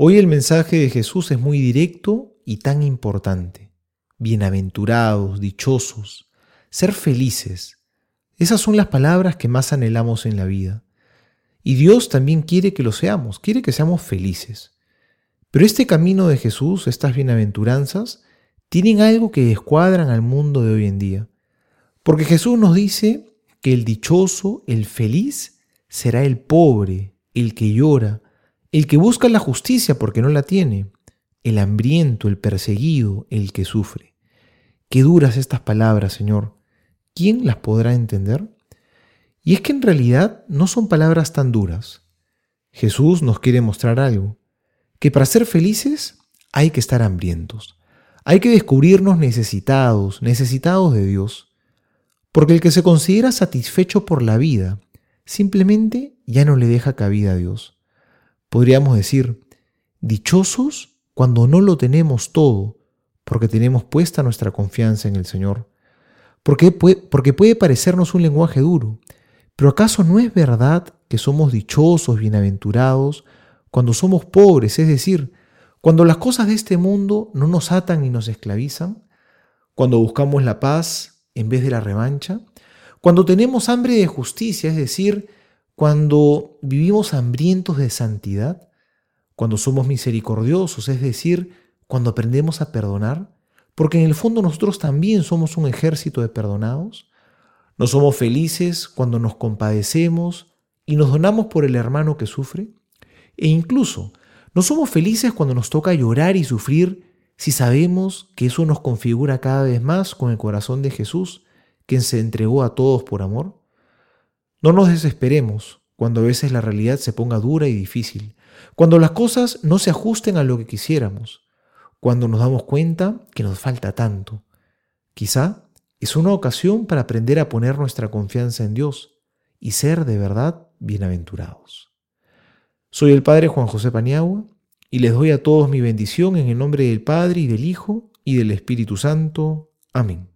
Hoy el mensaje de Jesús es muy directo y tan importante. Bienaventurados, dichosos, ser felices. Esas son las palabras que más anhelamos en la vida. Y Dios también quiere que lo seamos, quiere que seamos felices. Pero este camino de Jesús, estas bienaventuranzas, tienen algo que descuadran al mundo de hoy en día. Porque Jesús nos dice que el dichoso, el feliz, será el pobre, el que llora, el que busca la justicia porque no la tiene, el hambriento, el perseguido, el que sufre. Qué duras estas palabras, Señor. ¿Quién las podrá entender? Y es que en realidad no son palabras tan duras. Jesús nos quiere mostrar algo, que para ser felices hay que estar hambrientos, hay que descubrirnos necesitados, necesitados de Dios, porque el que se considera satisfecho por la vida simplemente ya no le deja cabida a Dios. Podríamos decir, dichosos cuando no lo tenemos todo, porque tenemos puesta nuestra confianza en el Señor. Porque puede, porque puede parecernos un lenguaje duro, pero ¿acaso no es verdad que somos dichosos, bienaventurados, cuando somos pobres, es decir, cuando las cosas de este mundo no nos atan y nos esclavizan? Cuando buscamos la paz en vez de la revancha? Cuando tenemos hambre de justicia, es decir, cuando vivimos hambrientos de santidad, cuando somos misericordiosos, es decir, cuando aprendemos a perdonar, porque en el fondo nosotros también somos un ejército de perdonados. No somos felices cuando nos compadecemos y nos donamos por el hermano que sufre. E incluso no somos felices cuando nos toca llorar y sufrir si sabemos que eso nos configura cada vez más con el corazón de Jesús, quien se entregó a todos por amor. No nos desesperemos cuando a veces la realidad se ponga dura y difícil, cuando las cosas no se ajusten a lo que quisiéramos, cuando nos damos cuenta que nos falta tanto. Quizá es una ocasión para aprender a poner nuestra confianza en Dios y ser de verdad bienaventurados. Soy el Padre Juan José Paniagua y les doy a todos mi bendición en el nombre del Padre y del Hijo y del Espíritu Santo. Amén.